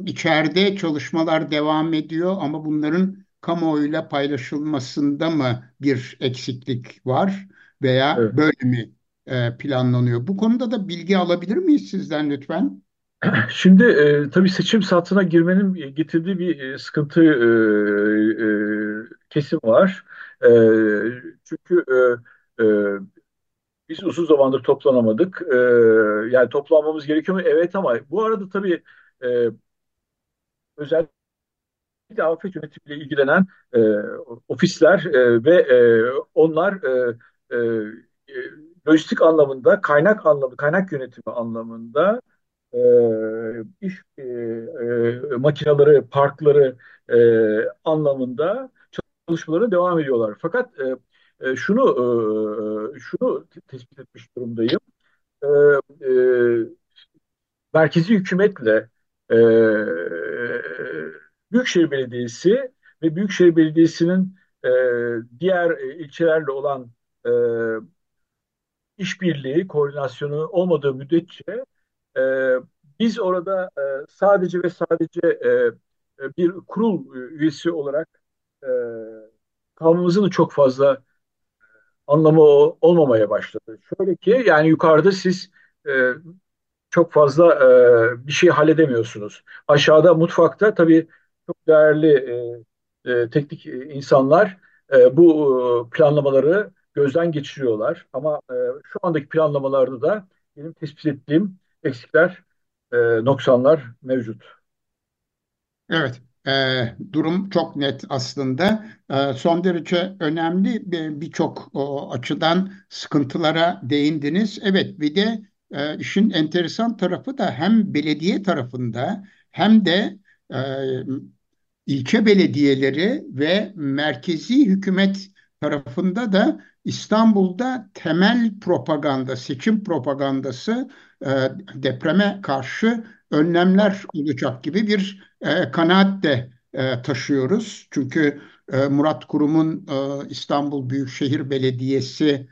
içeride çalışmalar devam ediyor ama bunların kamuoyuyla paylaşılmasında mı bir eksiklik var veya Evet. böyle mi e, planlanıyor? Bu konuda da bilgi alabilir miyiz sizden lütfen? Şimdi e, tabii seçim saatine girmenin getirdiği bir e, sıkıntı e, e, kesim var. E, çünkü e, e, biz uzun zamandır toplanamadık. E, yani toplanmamız gerekiyor mu? Evet ama bu arada tabii e, özellikle afet yönetimiyle ilgilenen e, ofisler e, ve e, onlar e, e, e, lojistik anlamında, kaynak anlamında, kaynak yönetimi anlamında e, iş e, e, makineleri, parkları e, anlamında çalışmaları devam ediyorlar. Fakat e, e, şunu e, şunu tespit etmiş durumdayım. E, e, merkezi hükümetle e, Büyükşehir Belediyesi ve Büyükşehir Belediyesi'nin e, diğer e, ilçelerle olan e, işbirliği, koordinasyonu olmadığı müddetçe e, biz orada e, sadece ve sadece e, e bir kurul üyesi olarak e, kalmamızın çok fazla anlamı olmamaya başladı. Şöyle ki yani yukarıda siz e, çok fazla e, bir şey halledemiyorsunuz. Aşağıda mutfakta tabii çok değerli e, e, teknik insanlar e, bu e, planlamaları gözden geçiriyorlar. Ama e, şu andaki planlamalarda da benim tespit ettiğim eksikler, e, noksanlar mevcut. Evet, e, durum çok net aslında. E, son derece önemli birçok açıdan sıkıntılara değindiniz. Evet, bir de e, işin enteresan tarafı da hem belediye tarafında hem de e, ilçe belediyeleri ve merkezi hükümet tarafında da İstanbul'da temel propaganda, seçim propagandası e, depreme karşı önlemler olacak gibi bir e, kanaat de e, taşıyoruz. Çünkü e, Murat Kurum'un e, İstanbul Büyükşehir Belediyesi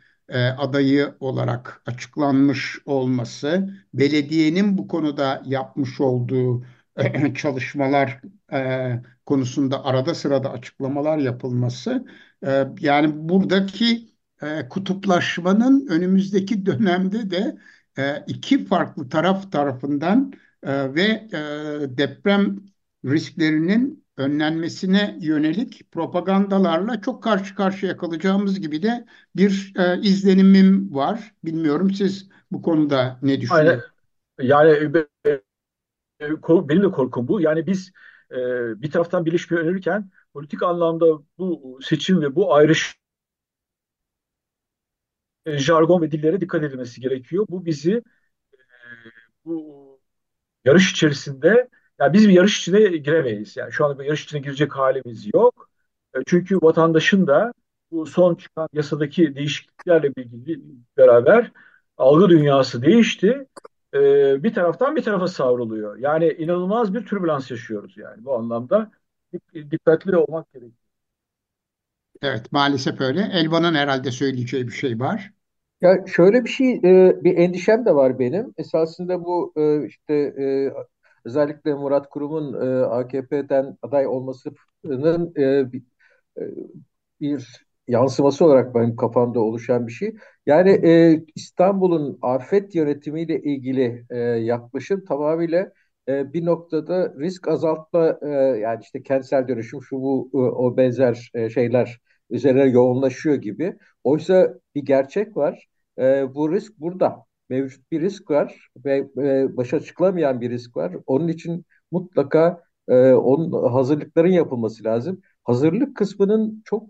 adayı olarak açıklanmış olması, belediyenin bu konuda yapmış olduğu çalışmalar konusunda arada sırada açıklamalar yapılması, yani buradaki kutuplaşmanın önümüzdeki dönemde de iki farklı taraf tarafından ve deprem risklerinin önlenmesine yönelik propagandalarla çok karşı karşıya kalacağımız gibi de bir e, izlenimim var. Bilmiyorum siz bu konuda ne düşünüyorsunuz? Yani e, e, benim de korkum bu. Yani biz e, bir taraftan birleşmeyi önerirken politik anlamda bu seçim ve bu ayrış e, jargon ve dillere dikkat edilmesi gerekiyor. Bu bizi e, bu yarış içerisinde yani biz bir yarış içine giremeyiz. Yani şu anda bir yarış içine girecek halimiz yok. E, çünkü vatandaşın da bu son çıkan yasadaki değişikliklerle ilgili beraber algı dünyası değişti. E, bir taraftan bir tarafa savruluyor. Yani inanılmaz bir türbülans yaşıyoruz yani bu anlamda. Dikkatli olmak gerekiyor. Evet, maalesef öyle. Elvan'ın herhalde söyleyeceği bir şey var. Ya şöyle bir şey, e, bir endişem de var benim. Esasında bu işte özellikle Murat Kurum'un e, AKP'den aday olmasının e, bir, e, bir yansıması olarak benim kafamda oluşan bir şey. Yani e, İstanbul'un afet yönetimiyle ilgili e, yaklaşım tamamıyla e, bir noktada risk azaltma e, yani işte kentsel dönüşüm şu bu e, o benzer e, şeyler üzerine yoğunlaşıyor gibi. Oysa bir gerçek var. E, bu risk burada. Mevcut bir risk var ve e, başa çıkılamayan bir risk var. Onun için mutlaka e, onun hazırlıkların yapılması lazım. Hazırlık kısmının çok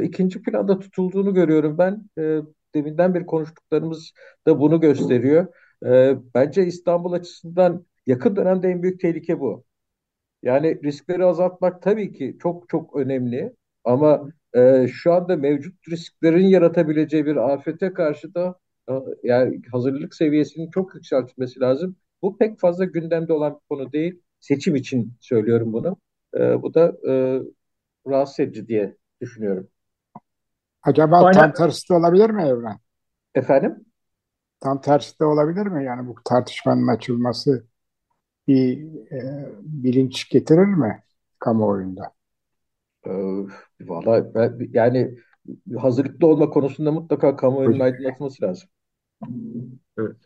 e, ikinci planda tutulduğunu görüyorum ben. Deminden beri konuştuklarımız da bunu gösteriyor. Bence İstanbul açısından yakın dönemde en büyük tehlike bu. Yani riskleri azaltmak tabii ki çok çok önemli ama e, şu anda mevcut risklerin yaratabileceği bir afete karşı da yani hazırlık seviyesinin çok yükseltilmesi lazım. Bu pek fazla gündemde olan bir konu değil. Seçim için söylüyorum bunu. E, bu da e, rahatsız edici diye düşünüyorum. Acaba Aynen. tam tersi de olabilir mi Evren? Efendim? Tam tersi de olabilir mi? Yani bu tartışmanın açılması bir e, bilinç getirir mi kamuoyunda? E, Valla ben, yani hazırlıklı olma konusunda mutlaka kamuoyunun aydınlatılması lazım. Evet.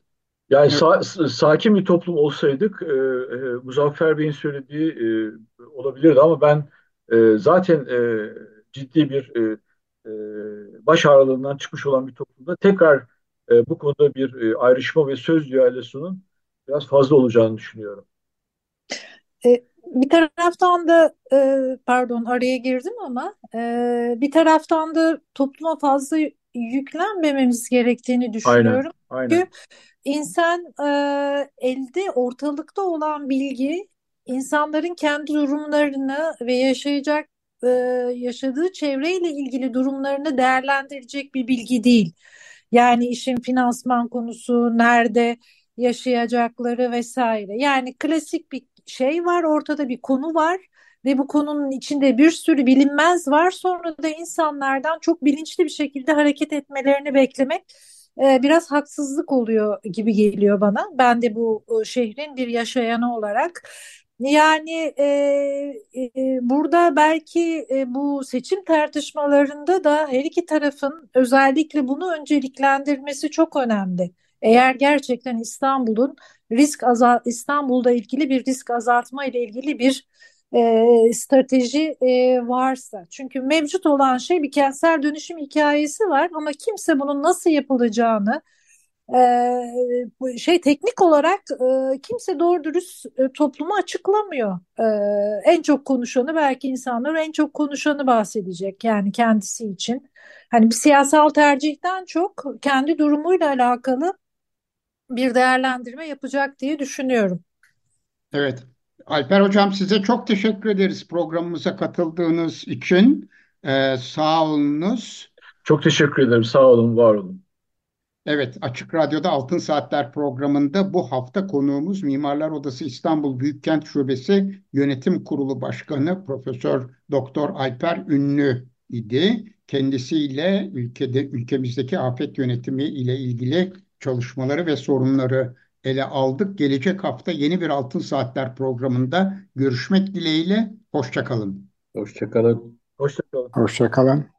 Yani sa- sakin bir toplum olsaydık e, e, Muzaffer Bey'in söylediği e, olabilirdi ama ben e, zaten e, ciddi bir e, e, baş ağrılığından çıkmış olan bir toplumda tekrar e, bu konuda bir e, ayrışma ve söz düellosunun biraz fazla olacağını düşünüyorum. E, bir taraftan da e, pardon araya girdim ama e, bir taraftan da topluma fazla yüklenmememiz gerektiğini Aynen, düşünüyorum. aynen. Çünkü insan e, elde ortalıkta olan bilgi insanların kendi durumlarını ve yaşayacak e, yaşadığı çevreyle ilgili durumlarını değerlendirecek bir bilgi değil. Yani işin finansman konusu, nerede yaşayacakları vesaire. Yani klasik bir şey var, ortada bir konu var ve bu konunun içinde bir sürü bilinmez var. Sonra da insanlardan çok bilinçli bir şekilde hareket etmelerini beklemek e, biraz haksızlık oluyor gibi geliyor bana. Ben de bu e, şehrin bir yaşayanı olarak. Yani e, e, burada belki e, bu seçim tartışmalarında da her iki tarafın özellikle bunu önceliklendirmesi çok önemli. Eğer gerçekten İstanbul'un risk azalt İstanbul'da ilgili bir risk azaltma ile ilgili bir e, strateji e, varsa. Çünkü mevcut olan şey bir kentsel dönüşüm hikayesi var ama kimse bunun nasıl yapılacağını e, şey teknik olarak e, kimse doğru dürüst e, topluma açıklamıyor. E, en çok konuşanı belki insanlar en çok konuşanı bahsedecek yani kendisi için. Hani bir siyasal tercihten çok kendi durumuyla alakalı bir değerlendirme yapacak diye düşünüyorum. Evet. Alper Hocam size çok teşekkür ederiz programımıza katıldığınız için. Ee, sağ olunuz. Çok teşekkür ederim. Sağ olun, var olun. Evet, Açık Radyo'da Altın Saatler programında bu hafta konuğumuz Mimarlar Odası İstanbul Büyükkent Şubesi Yönetim Kurulu Başkanı Profesör Doktor Alper Ünlü idi. Kendisiyle ülkede ülkemizdeki afet yönetimi ile ilgili çalışmaları ve sorunları ele aldık. Gelecek hafta yeni bir Altın Saatler programında görüşmek dileğiyle. Hoşçakalın. Hoşçakalın. Hoşçakalın. Hoşça kalın.